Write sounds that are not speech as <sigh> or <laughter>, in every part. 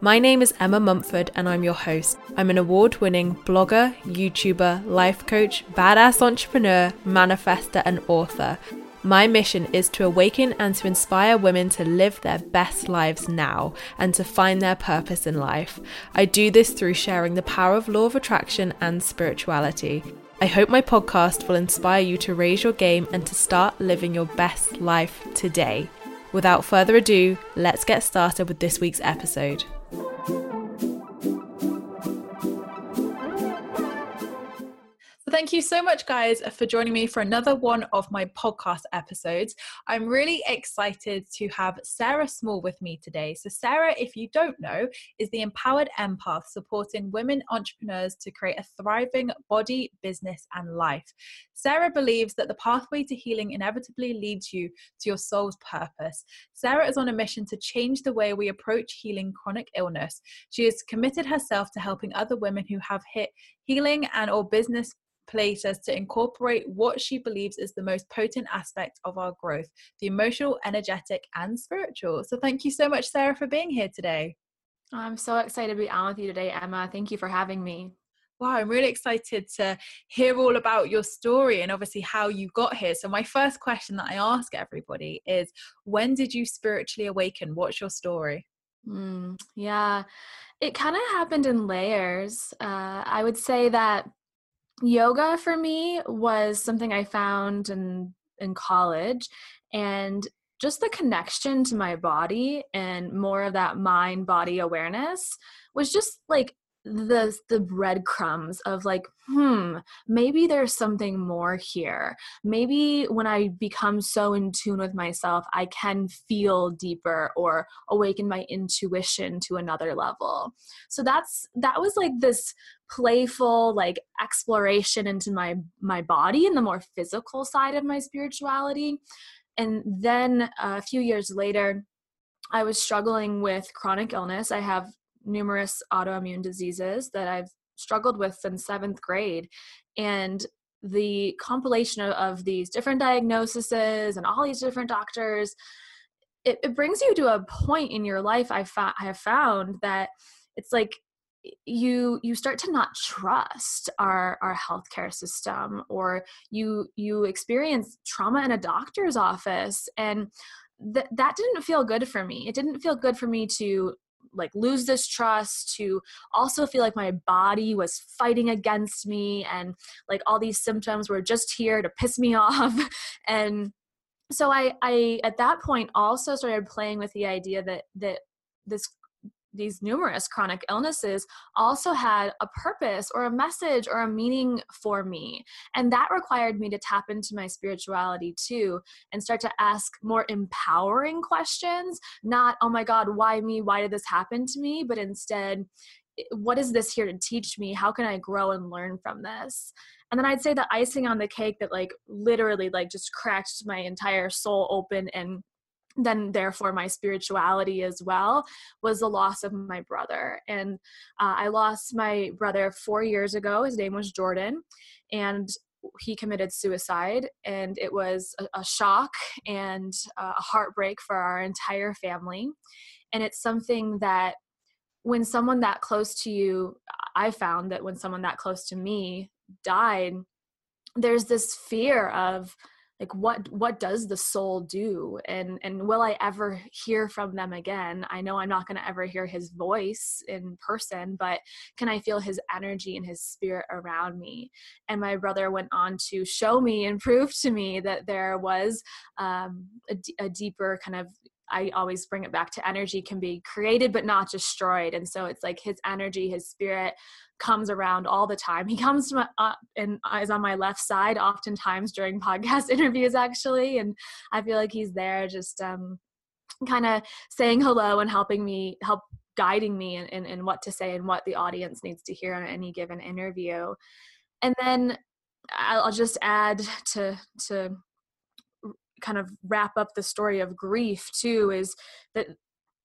My name is Emma Mumford and I'm your host. I'm an award winning blogger, YouTuber, life coach, badass entrepreneur, manifester, and author. My mission is to awaken and to inspire women to live their best lives now and to find their purpose in life. I do this through sharing the power of law of attraction and spirituality. I hope my podcast will inspire you to raise your game and to start living your best life today. Without further ado, let's get started with this week's episode. Thank you thank you so much, guys, for joining me for another one of my podcast episodes. I'm really excited to have Sarah Small with me today. So, Sarah, if you don't know, is the Empowered Empath supporting women entrepreneurs to create a thriving body, business, and life. Sarah believes that the pathway to healing inevitably leads you to your soul's purpose. Sarah is on a mission to change the way we approach healing chronic illness. She has committed herself to helping other women who have hit healing and or business places to incorporate what she believes is the most potent aspect of our growth the emotional, energetic, and spiritual. So, thank you so much, Sarah, for being here today. I'm so excited to be on with you today, Emma. Thank you for having me. Wow, I'm really excited to hear all about your story and obviously how you got here. So, my first question that I ask everybody is when did you spiritually awaken? What's your story? Mm, yeah, it kind of happened in layers. Uh, I would say that yoga for me was something I found in in college and just the connection to my body and more of that mind body awareness was just like the the breadcrumbs of like hmm maybe there's something more here. Maybe when i become so in tune with myself i can feel deeper or awaken my intuition to another level. So that's that was like this playful like exploration into my my body and the more physical side of my spirituality. And then a few years later i was struggling with chronic illness. I have numerous autoimmune diseases that I've struggled with since seventh grade. And the compilation of, of these different diagnoses and all these different doctors, it, it brings you to a point in your life I, fa- I have found that it's like you you start to not trust our our healthcare system or you you experience trauma in a doctor's office and that that didn't feel good for me it didn't feel good for me to like lose this trust to also feel like my body was fighting against me and like all these symptoms were just here to piss me <laughs> off. And so i i at that point also started playing with the idea that that this these numerous chronic illnesses also had a purpose or a message or a meaning for me. And that required me to tap into my spirituality too and start to ask more empowering questions, not, oh my God, why me? Why did this happen to me? But instead, what is this here to teach me? How can I grow and learn from this? And then I'd say the icing on the cake that like literally like just cracked my entire soul open and then therefore my spirituality as well was the loss of my brother. And uh, i lost my brother four years ago his name was jordan and he committed suicide and it was a, a shock and a heartbreak for our entire family. And it's something that when someone that close to you i found that when someone that close to me died there's this fear of like what what does the soul do? And and will i ever hear from them again? I know i'm not going to ever hear his voice in person but can i feel his energy and his spirit around me? And my brother went on to show me and <laughs> prove to me that there was um, a, d- a deeper kind of I always bring it back to energy can be created but not destroyed. And so it's like his energy, his spirit comes around all the time. He comes to my, uh, and is on my left side oftentimes during <laughs> podcast interviews actually. And I feel like he's there just um, kind of saying hello and helping me, help guiding me in, in, in what to say and what the audience needs to hear on any given interview. And then I'll just add to to kind of wrap up the story of grief too is that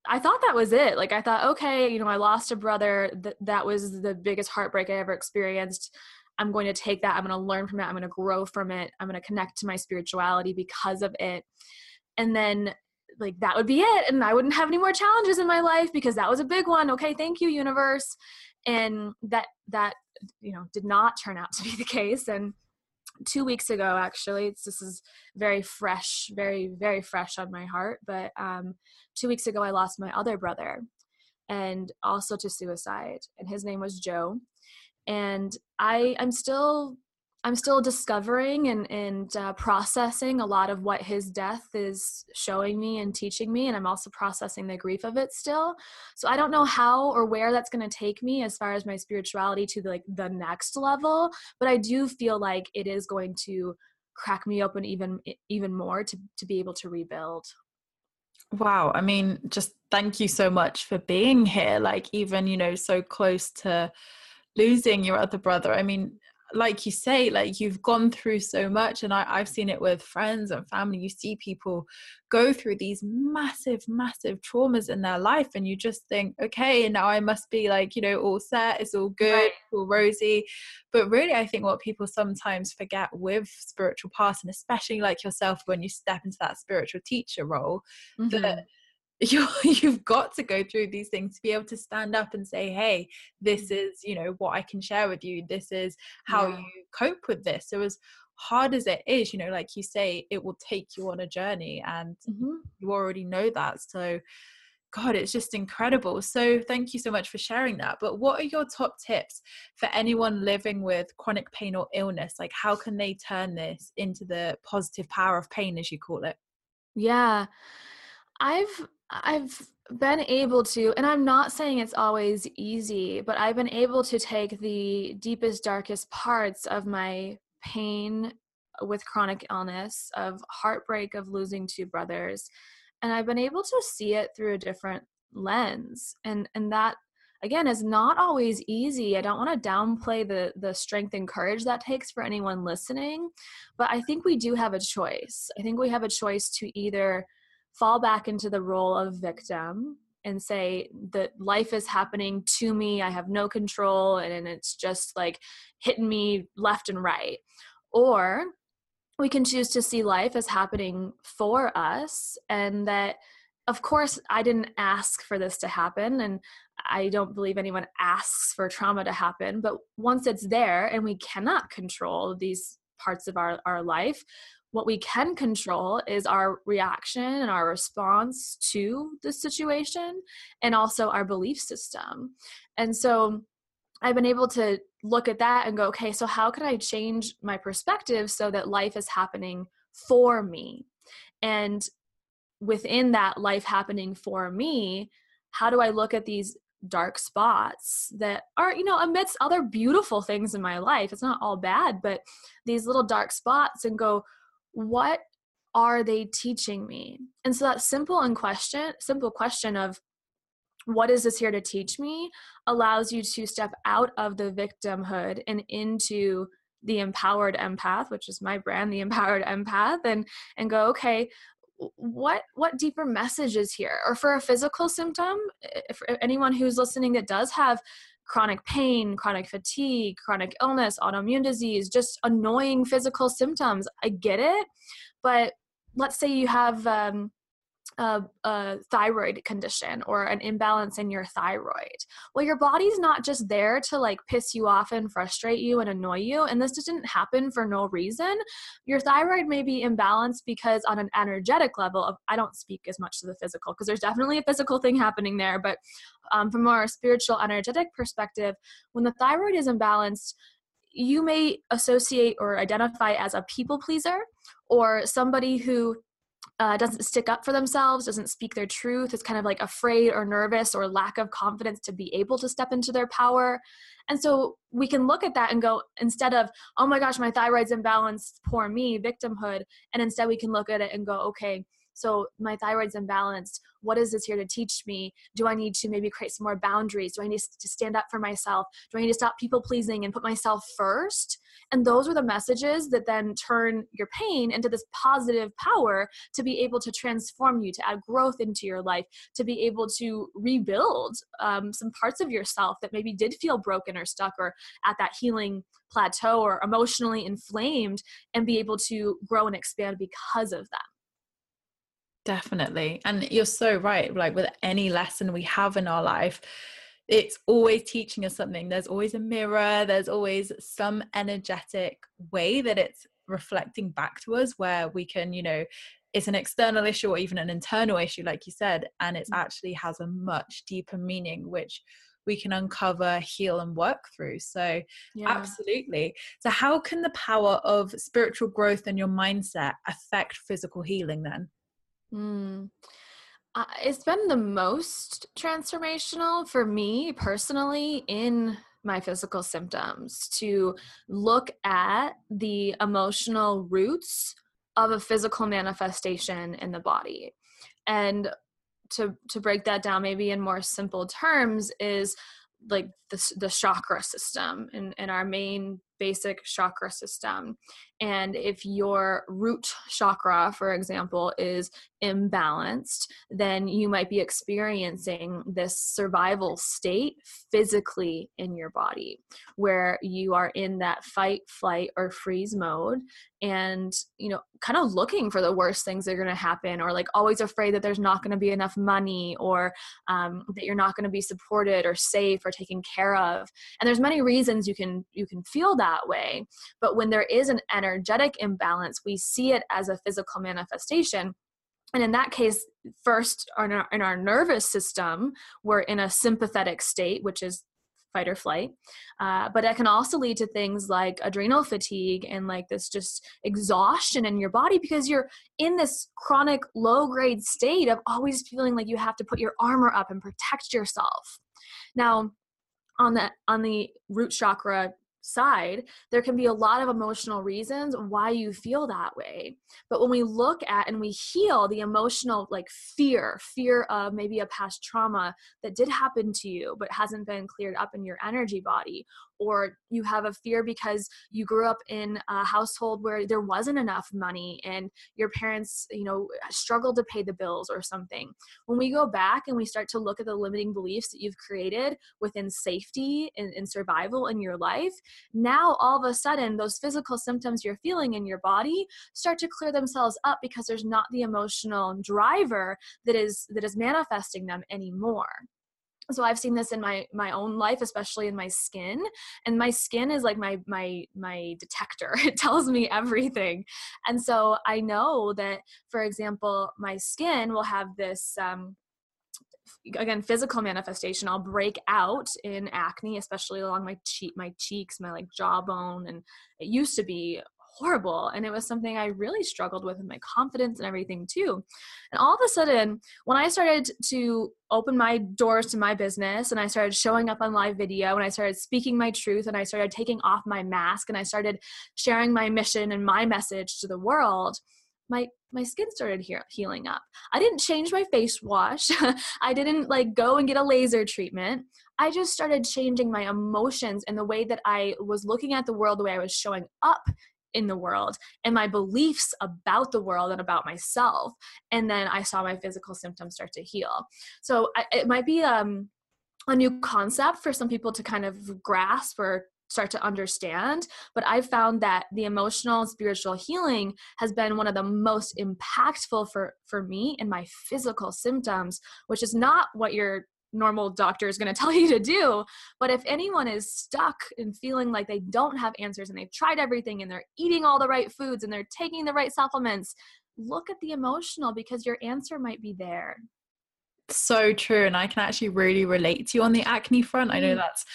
I thought that was it. Like I thought, okay, you know, I lost a brother. That that was the biggest heartbreak I ever experienced. I'm going to take that. I'm going to learn from it. I'm going to grow from it. I'm going to connect to my spirituality because of it. And then like that would be it and I wouldn't have any more challenges in my life because that was a big one. Okay, thank you universe. And that that you know did not turn out to be the case and two weeks ago actually. It's, this is very fresh very very fresh on my heart but um, two weeks ago i lost my other brother and also to suicide and his name was joe. And i i'm still I'm still discovering and, and uh, processing a lot of what his death is showing me and teaching me. And I'm also processing the grief of it still. So I don't know how or where that's going to take me as far as my spirituality to the, like the next level. But I do feel like it is going to crack me open even even more to, to be able to rebuild. Wow. I mean, just thank you so much for being here. Like, even, you know, so close to losing your other brother. I mean, like you say like you've gone through so much and I, i've seen it with friends and family you see people go through these massive massive traumas in their life and you just think okay now i must be like you know all set it's all good right. all rosy but really i think what people sometimes forget with spiritual paths and especially like yourself when you step into that spiritual teacher role mm-hmm. that you <laughs> you've got to go through these things to be able to stand up and say hey this mm. is you know what i can share with you. This is how yeah. you cope with this. So as hard as it is you know like you say it will take you on a journey and mm-hmm. you already know that. So god it's just incredible. So thank you so much for sharing that. But what are your top tips for anyone living with chronic pain or illness? Like how can they turn this into the positive power of pain as you call it? Yeah. I've I've been able to, and I'm not saying it's always easy, but I've been able to take the deepest, darkest parts of my pain with chronic illness, of heartbreak of losing two brothers, and I've been able to see it through a different lens. And and that again is not always easy. I don't want to downplay the the strength and courage that takes for anyone listening, but I think we do have a choice. I think we have a choice to either fall back into the role of victim and say that life is happening to me i have no control and it's just like hitting me left and right. Or we can choose to see life as happening for us and that of course i didn't ask for this to happen and i don't believe anyone asks for trauma to happen but once it's there and we cannot control these parts of our, our life what we can control is our reaction and our response to the situation and also our belief system. And so I've been able to look at that and go, okay, so how can I change my perspective so that life is happening for me? And within that life happening for me, how do I look at these dark spots that are, you know, amidst other beautiful things in my life? It's not all bad, but these little dark spots and go, what are they teaching me? And so that simple and question simple question of what is this here to teach me? allows you to step out of the victimhood and into the empowered empath which is my brand the empowered empath and and go okay what what deeper message is here? Or for a physical symptom if anyone who's listening that does have chronic pain, chronic fatigue, chronic illness, autoimmune disease, just annoying physical symptoms. I get it. But let's say you have um, a, a, thyroid condition or an imbalance in your thyroid. Well, your body's not just there to like piss you off and frustrate you and annoy you. And this didn't happen for no reason. Your thyroid may be imbalanced because, on an energetic level, of, I don't speak as much to the physical because there's definitely a physical thing happening there. But um, from our spiritual, energetic perspective, when the thyroid is imbalanced, you may associate or identify as a people pleaser or somebody who uh, doesn't stick up for themselves, doesn't speak their truth, is kind of like afraid or nervous or lack of confidence to be able to step into their power. And so we can look at that and go, instead of, oh my gosh, my thyroid's imbalanced, poor me, victimhood, and instead we can look at it and go, okay, so my thyroid's imbalanced. What is this here to teach me? Do I need to maybe create some more boundaries? Do I need to stand up for myself? Do I need to stop people pleasing and put myself first? And those are the messages that then turn your pain into this positive power to be able to transform you, to add growth into your life, to be able to rebuild um, some parts of yourself that maybe did feel broken or stuck or at that healing plateau or emotionally inflamed and be able to grow and expand because of them. Definitely. And you're so right. Like with any lesson we have in our life, it's always teaching us something. There's always a mirror, there's always some energetic way that it's reflecting back to us where we can, you know, it's an external issue or even an internal issue, like you said, and it mm. actually has a much deeper meaning, which we can uncover, heal, and work through. So, yeah. absolutely. So, how can the power of spiritual growth and your mindset affect physical healing then? Mm. Uh, it's been the most transformational for me personally in my physical symptoms to look at the emotional roots of a physical manifestation in the body and to to break that down maybe in more simple terms is like the, the chakra system in our main basic chakra system. And if your root chakra, for example, is imbalanced, then you might be experiencing this survival state physically in your body where you are in that fight, flight, or freeze mode and, you know, kind of looking for the worst things that are going to happen or like always afraid that there's not going to be enough money or um, that you're not going to be supported or safe or taken care of. And there's many reasons you can you can feel that way. But when there is an energetic imbalance, we see it as a physical manifestation. And in that case, first in our, in our nervous system, we're in a sympathetic state, which is fight or flight. Uh, but it can also lead to things like adrenal fatigue and like this just exhaustion in your body because you're in this chronic low grade state of always feeling like you have to put your armor up and protect yourself. Now, on the on the root chakra side, there can be a lot of emotional reasons why you feel that way. But when we look at and we heal the emotional, like fear, fear of maybe a past trauma that did happen to you but hasn't been cleared up in your energy body, or you have a fear because you grew up in a household where there wasn't enough money and your parents you know struggled to pay the bills or something. When we go back and we start to look at the limiting beliefs that you've created within safety and, and survival in your life now all of a sudden those physical symptoms you're feeling in your body start to clear themselves up because there's not the emotional driver that is that is manifesting them anymore so i've seen this in my my own life especially in my skin and my skin is like my my my detector. <laughs> It tells me everything. And so i know that for example my skin will have this um again physical manifestation. I'll break out in acne especially along my cheek my cheeks my like jawbone and it used to be horrible. And it was something I really struggled with in my confidence and everything too. And all of a sudden, when I started to open my doors to my business and I started showing up on live video and I started speaking my truth and I started taking off my mask and I started sharing my mission and my message to the world, my my skin started he- healing up. I didn't change my face wash. <laughs> I didn't like go and get a laser treatment. I just started changing my emotions and the way that I was looking at the world, the way I was showing up in the world and my beliefs about the world and about myself and then i saw my physical symptoms start to heal so I, it might be um, a new concept for some people to kind of grasp or start to understand. But I've found that the emotional and spiritual healing has been one of the most impactful for, for me in my physical symptoms, which is not what your normal doctor is going <laughs> to tell you to do. But if anyone is stuck and feeling like they don't have answers and they've tried everything and they're eating all the right foods and they're taking the right supplements, look at the emotional because your answer might be there so true and i can actually really relate to you on the acne front i know mm. that's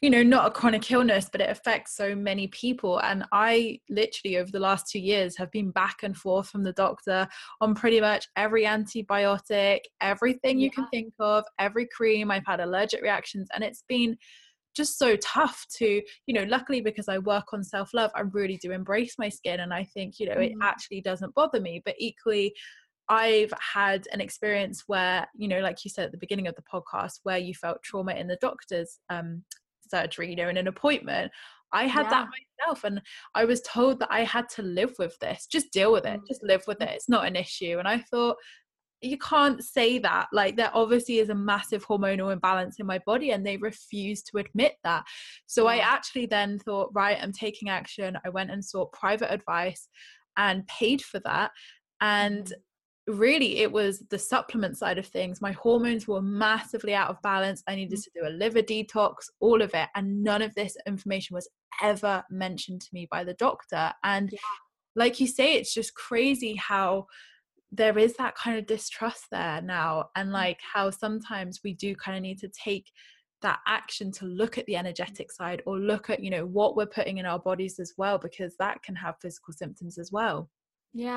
you know not a chronic illness but it affects so many people and i literally over the last two years have been back and forth from the doctor on pretty much every antibiotic everything yeah. you can think of every cream i've had allergic reactions and it's been just so tough to you know luckily because i work on self love i really do embrace my skin and i think you know mm. it actually doesn't bother me but equally I've had an experience where, you know, like you said at the beginning of the podcast, where you felt trauma in the doctor's um, surgery, you know, in an appointment. I had yeah. that myself, and I was told that I had to live with this. Just deal with it. Mm. Just live with it. It's not an issue. And I thought, you can't say that. Like, there obviously is a massive hormonal imbalance in my body, and they refuse to admit that. So I actually then thought, right, I'm taking action. I went and sought private advice and paid for that. And mm really it was the supplement side of things my hormones were massively out of balance i needed mm. to do a liver detox all of it and none of this information was ever mentioned to me by the doctor and yeah. like you say it's just crazy how there is that kind of distrust there now and mm. like how sometimes we do kind of need to take that action to look at the energetic side or look at you know what we're putting in our bodies as well because that can have physical symptoms as well yeah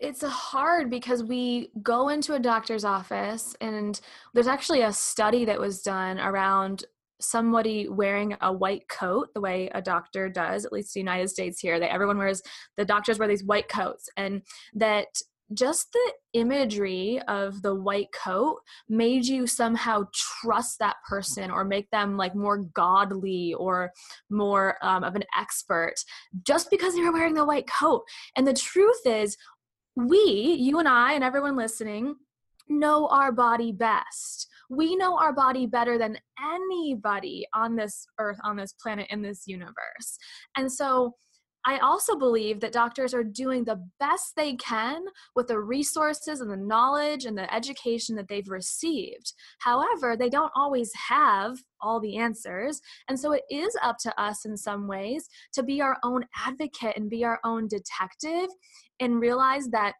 it's hard because we go into a doctor's office and there's actually a study that was done around somebody wearing a white coat the way a doctor does at least the united states here that everyone wears the doctors wear these white coats and that just the imagery of the white coat made you somehow trust that person or make them like more godly or more um, of an expert just because they were wearing the white coat. And the truth is, we, you and I, and everyone listening, know our body best. We know our body better than anybody on this earth, on this planet, in this universe. And so, I also believe that doctors are doing the best they can with the resources and the knowledge and the education that they've received. However, they don't always have all the answers. And so it is up to us in some ways to be our own advocate and be our own detective and realize that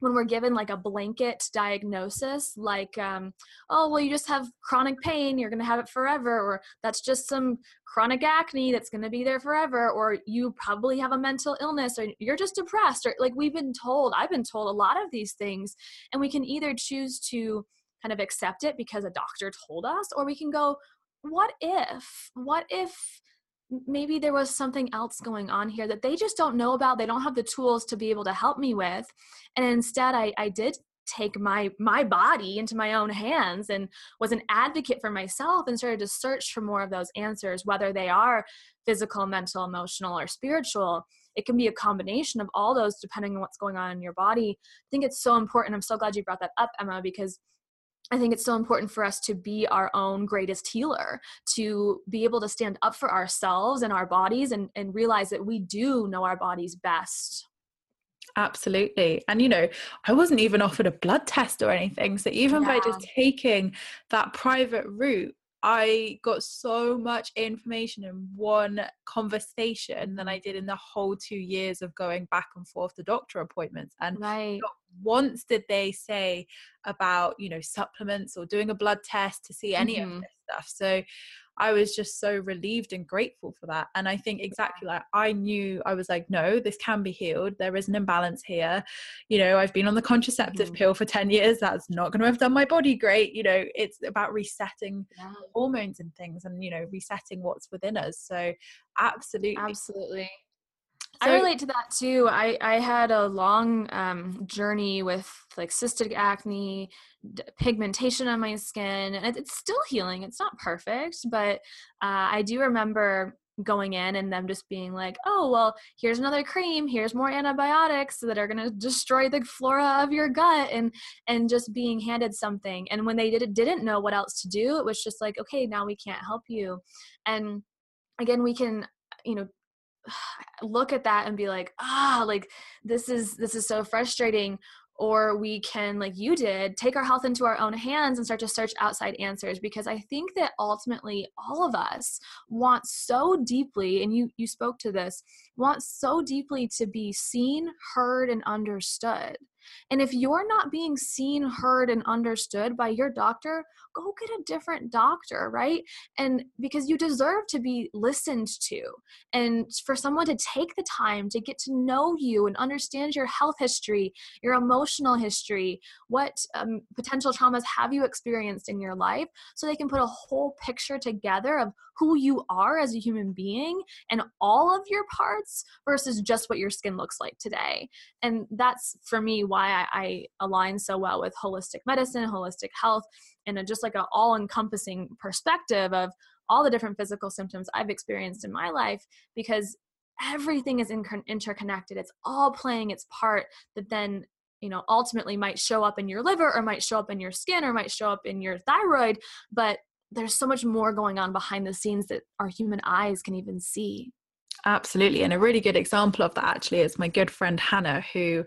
when we're given like a blanket diagnosis like um, oh well you just have chronic pain you're going to have it forever or that's just some chronic acne that's going to be there forever or you probably have a mental illness or you're just depressed or like we've been told i've been told a lot of these things and we can either choose to kind of accept it because a doctor told us or we can go what if what if maybe there was something else going on here that they just don't know about they don't have the tools to be able to help me with. And instead i, I did take my my body into my own hands and was an advocate for myself and started to search for more of those answers whether they are physical mental emotional or spiritual. It can be a combination of all those depending on what's going on in your body. I think it's so important. I'm so glad you brought that up emma because I think it's so important for us to be our own greatest healer, to be able to stand up for ourselves and our bodies and, and realize that we do know our bodies best. Absolutely. And, you know, I wasn't even offered a blood test or anything. So, even yeah. by just taking that private route, I got so much information in one conversation than I did in the whole two years of going back and forth to doctor appointments. And right. once did they say about, you know, supplements or doing a blood test to see any mm-hmm. of this stuff. So I was just so relieved and grateful for that. And I think exactly like I knew I was like, no, this can be healed. There is an imbalance here. You know, I've been on the contraceptive mm-hmm. pill for 10 years. That's not going to have done my body great. You know, it's about resetting yeah. hormones and things and, you know, resetting what's within us. So absolutely. Absolutely. So, I relate to that too. I I had a long um, journey with like cystic acne, d- pigmentation on my skin, and it's still healing. It's not perfect, but uh, I do remember going in and them just being like, "Oh, well, here's another cream. Here's more antibiotics that are going to destroy the flora of your gut," and and just being handed something. And when they did didn't know what else to do, it was just like, "Okay, now we can't help you," and again we can you know <sighs> look at that and be like ah like this is this is so frustrating or we can like you did take our health into our own hands and start to search outside answers because i think that ultimately all of us want so deeply and you you spoke to this want so deeply to be seen heard and understood and if you're not being seen, heard, and understood by your doctor, go get a different doctor, right? And because you deserve to be listened to. And for someone to take the time to get to know you and understand your health history, your emotional history, what um, potential traumas have you experienced in your life, so they can put a whole picture together of who you are as a human being and all of your parts versus just what your skin looks like today. And that's for me why I, I align so well with holistic medicine, holistic health, and a, just like an all encompassing perspective of all the different physical symptoms I've experienced in my life because everything is in, interconnected. It's all playing its part that then you know ultimately might show up in your liver or might show up in your skin or might show up in your thyroid but there's so much more going on behind the scenes that our human eyes can even see. Absolutely. And a really good example of that actually is my good friend Hannah, who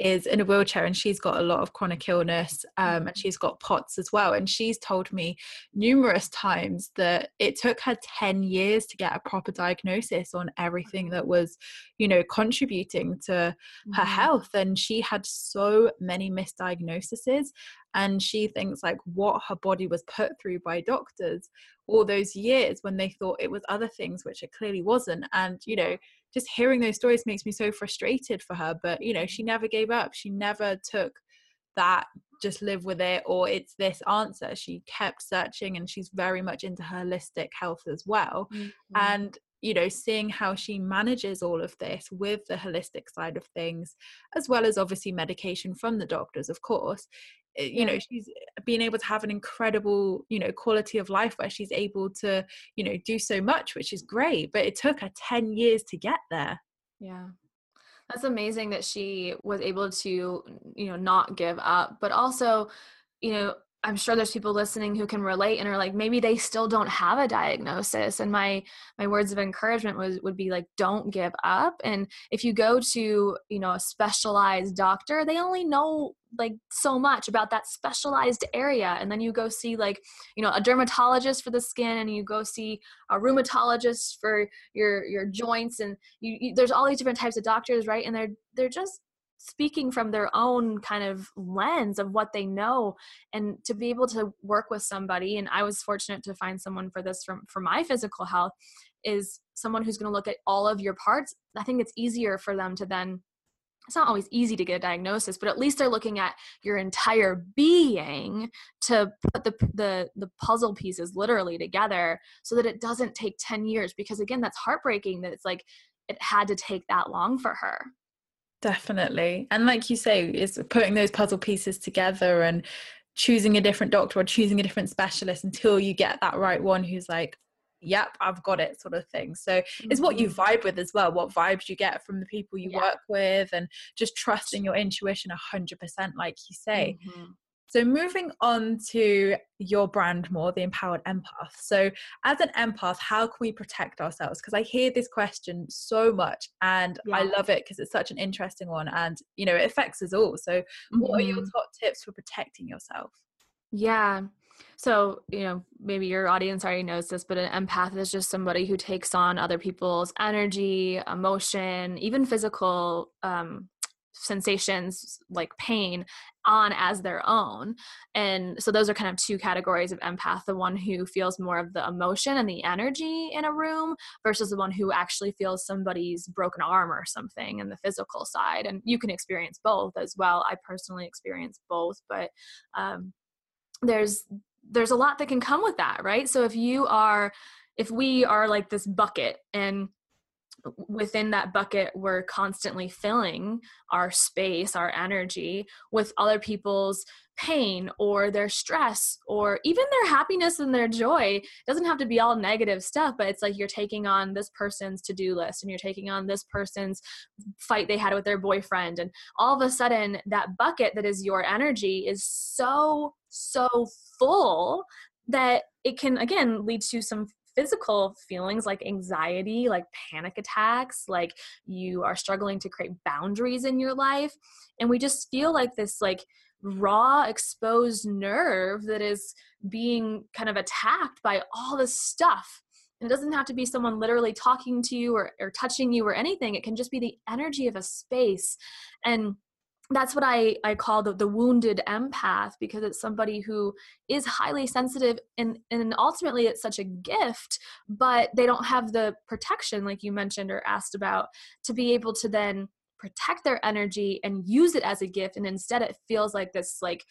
is in a wheelchair and she's got a lot of chronic illness um, and mm-hmm. she's got POTS as well. And she's told me numerous times that it took her 10 years to get a proper diagnosis on everything that was, you know, contributing to mm-hmm. her health. And she had so many misdiagnoses and she thinks like what her body was put through by doctors all those years when they thought it was other things which it clearly wasn't. And you know just hearing those stories makes me so frustrated for her but you know she never gave up. She never took that just live with it or it's this answer. She kept searching and she's very much into holistic health as well. Mm-hmm. and you know seeing how she manages all of this with the holistic side of things as well as obviously medication from the doctors of course Eh, you know she's eh, been able to have an incredible you know quality of life where she's able to you know do so much which is great but it took her 10 years to get there. Yeah. That's amazing that she was able to you know not give up but also you know I'm sure there's people listening who can relate and are like maybe they still don't have a diagnosis. And my my words of encouragement was would be like don't give up. And if you go to you know a specialized doctor they only know like so much about that specialized area. And then you go see like you know a dermatologist for the skin and you go see a rheumatologist for your your joints. And you, you there's all these different types of doctors right? And they're they're just speaking from their own kind of lens of what they know and to be able to work with somebody and i was fortunate to find someone for this from for my physical health is someone who's going to look at all of your parts. I think it's easier for them to then it's not always easy to get a diagnosis but at least they're looking at your entire being to put the the the puzzle pieces literally together so that it doesn't take 10 years because again that's heartbreaking that it's like it had to take that long for her definitely and like you say is putting those puzzle pieces together and choosing a different doctor or choosing a different specialist until you get that right one who's like yep i've got it sort of thing so mm-hmm. it's what you mm-hmm. vibe with as well what vibes you get from the people you yeah. work with and just trusting your intuition 100% like you say mm-hmm. So moving on to your brand more the empowered empath so as an empath how can we protect ourselves because i hear this question so much and yeah. i love it because it's such an interesting one and you know it affects us all so mm-hmm. what are your mm-hmm. top tips for protecting yourself yeah so, you know, maybe your audience already knows this, but an empath is just somebody who takes on other people's energy, emotion, even physical um, sensations like pain on as their own. And so those are kind of two categories of empath the one who feels more of the emotion and the energy in a room versus the one who actually feels somebody's broken arm or something in the physical side. And you can experience both as well. I personally experience both, but um, there's there's a lot that can come with that, right? So if you are, if we are like this bucket and within that bucket we're constantly filling our space our energy with other people's pain or their stress or even their happiness and their joy. It doesn't have to be all negative stuff but it's like you're taking on this person's to-do list and you're taking on this person's fight they had with their boyfriend. And all of a sudden that bucket that is your energy is so so full that it can again lead to some physical feelings like anxiety, like panic attacks, like you are struggling to create boundaries in your life. And we just feel like this, like, raw exposed nerve that is being kind of attacked by all this stuff. And it doesn't have to be someone literally talking to you or, or touching you or anything. It can just be the energy of a space. And that's what I, I call the, the wounded empath because it's somebody who is highly sensitive and, and ultimately it's such a gift, but they don't have the protection, like you mentioned or asked about, to be able to then protect their energy and use it as a gift. And instead it feels like this like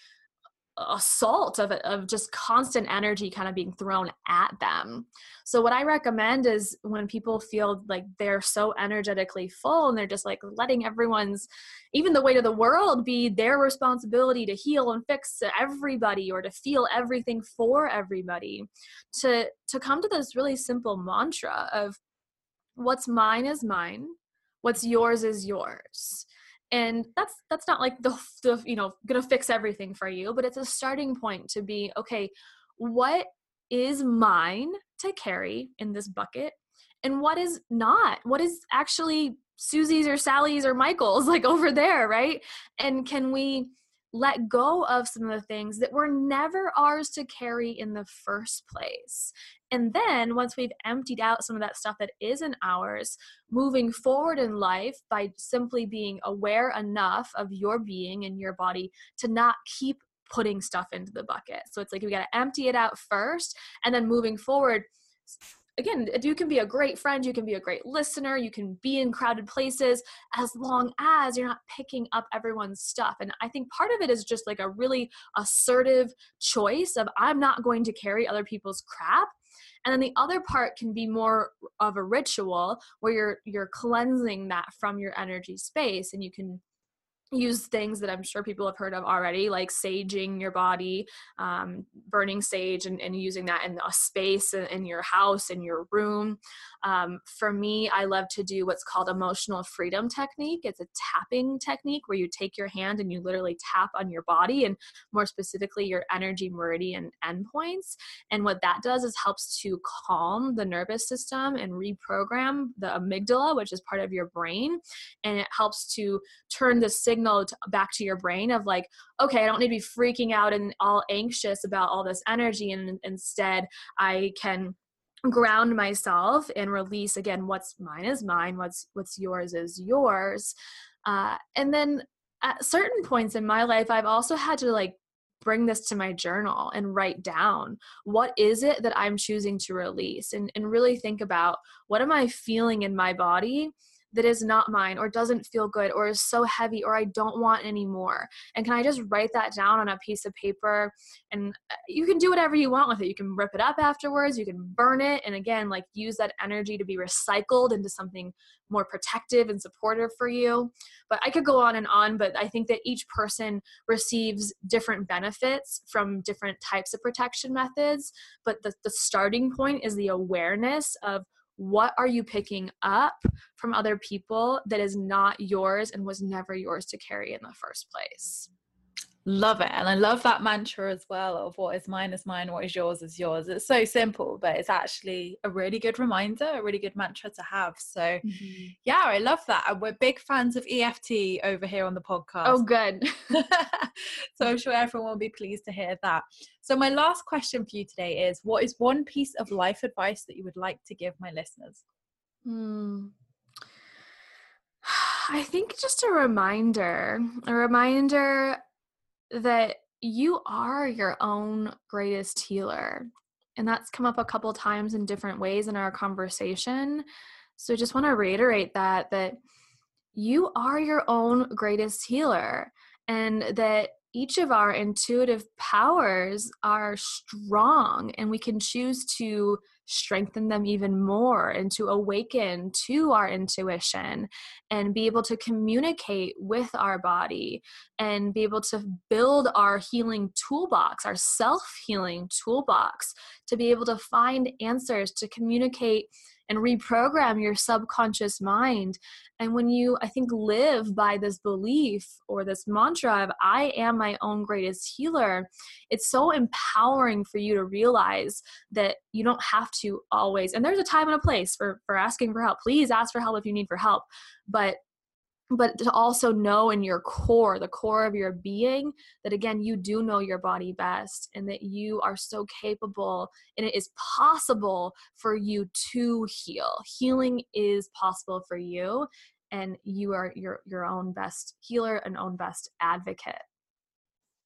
assault of, of just constant energy kind of being thrown at them. So, what I recommend is when people feel like they're so energetically full and they're just like letting everyone's, even the weight of the world, be their responsibility to heal and fix everybody or to feel everything for everybody, to, to come to this really simple mantra of what's mine is mine, what's yours is yours and that's that's not like the, the you know gonna fix everything for you but it's a starting point to be okay what is mine to carry in this bucket and what is not? What is actually susie's or sally's or michael's like over there right? And can we let go of some of the things that were never ours to carry in the first place. And then once we've emptied out some of that stuff that isn't ours, moving forward in life by simply being aware enough of your being and your body to not keep putting stuff into the bucket. So it's like we got to empty it out first and then moving forward again, you can be a great friend, you can be a great listener, you can be in crowded places as long as you're not picking up everyone's stuff. And I think part of it is just like a really assertive choice of I'm not going to carry other people's crap. And then the other part can be more of a ritual where you're you're cleansing that from your energy space and you can use things that I'm sure people have heard of already, like saging your body, um, burning sage, and, and, using that in a space in, in your house, in your room. Um, for me, I love to do what's called emotional freedom technique. It's a tapping technique where you take your hand and you literally tap on your body, and more specifically, your energy meridian endpoints. And what that does is helps to calm the nervous system and reprogram the amygdala, which is part of your brain, and it helps to turn the signal signal to, back to your brain of like okay i don't need to be freaking out and all anxious about all this energy and instead i can ground myself and release again what's mine is mine what's what's yours is yours. Uh, and then at certain points in my life i've also had to like bring this to my journal and write down what is it that i'm choosing to release? and, and really think about what am i feeling in my body that is not mine or doesn't feel good or is so heavy or I don't want anymore? And can I just write that down on a piece of paper? And uh, you can do whatever you want with it. You can rip it up afterwards, you can burn it, and again, like use that energy to be recycled into something more protective and supportive for you. But I could go on and on, but I think that each person receives different benefits from different types of protection methods. But the, the starting point is the awareness of what are you picking up from other people that is not yours and was never yours to carry in the first place Love it. And I love that mantra as well of what is mine is mine, what is yours is yours. It's so simple, but it's actually a really good reminder, a really good mantra to have. So, mm-hmm. yeah, I love that. And we're big fans of EFT over here on the podcast. Oh, good. <laughs> <laughs> so, I'm sure everyone will be pleased to hear that. So, my last question for you today is What is one piece of life advice that you would like to give my listeners? Hmm. <sighs> I think just a reminder, a reminder that you are your own greatest healer. And that's come up a couple times in different ways in our conversation. So I just want to reiterate that that you are your own greatest healer and that each of our intuitive powers are strong and we can choose to strengthen them even more and to awaken to our intuition and be able to communicate with our body and be able to build our healing toolbox, our self healing toolbox, to be able to find answers, to communicate and reprogram your subconscious mind. And when you, I think, live by this belief or this mantra of I am my own greatest healer, it's so empowering for you to realize that you don't have to always, and there's a time and a place for, for asking for help. Please ask for help if you need for help. But but to also know in your core, the core of your being, that again, you do know your body best and that you are so capable and it is possible for you to heal. Healing is possible for you, and you are your, your own best healer and own best advocate.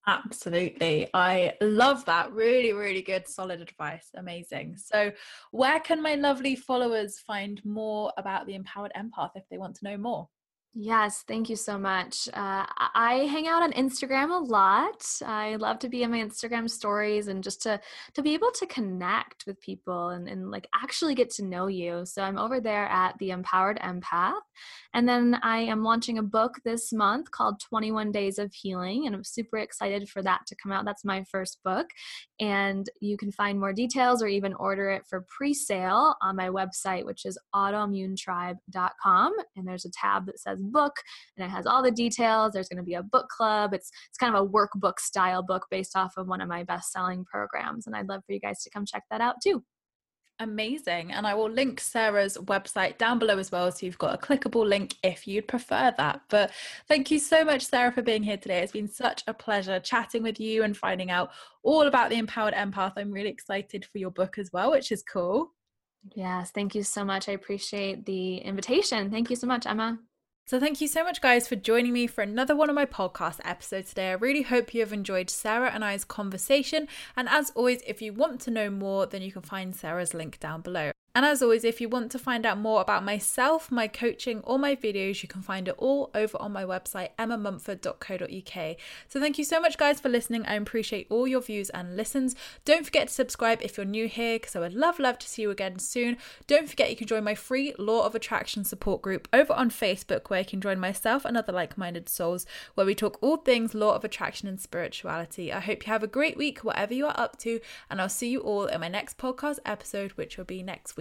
Absolutely. I love that. Really, really good, solid advice. Amazing. So, where can my lovely followers find more about the Empowered Empath if they want to know more? Yes, thank you so much. Uh, I hang out on Instagram a lot. I love to be in my Instagram stories and just to to be able to connect with people and, and like actually get to know you. So I'm over there at the Empowered Empath. And then I am launching a book this month called 21 Days of Healing, and I'm super excited for that to come out. That's my first book. And you can find more details or even order it for pre-sale on my website, which is autoimmunetribe.com. And there's a tab that says book and it has all the details. There's going to be a book club. It's it's kind of a workbook style book based off of one of my best-selling programs. And I'd love for you guys to come check that out too. Amazing. And I will link Sarah's website down below as well. So you've got a clickable link if you'd prefer that. But thank you so much, Sarah, for being here today. It's been such a pleasure chatting with you and finding out all about the Empowered Empath. I'm really excited for your book as well, which is cool. Yes. Thank you so much. I appreciate the invitation. Thank you so much, Emma. So, thank you so much, guys, for joining me for another one of my podcast episodes today. I really hope you have enjoyed Sarah and I's conversation. And as always, if you want to know more, then you can find Sarah's link down below. And as always, if you want to find out more about myself, my coaching, or my videos, you can find it all over on my website, emmamumford.co.uk. So thank you so much, guys, for listening. I appreciate all your views and listens. Don't forget to subscribe if you're new here, because I would love, love to see you again soon. Don't forget you can join my free Law of Attraction support group over on Facebook, where you can join myself and other like minded souls, where we talk all things Law of Attraction and spirituality. I hope you have a great week, whatever you are up to, and I'll see you all in my next podcast episode, which will be next week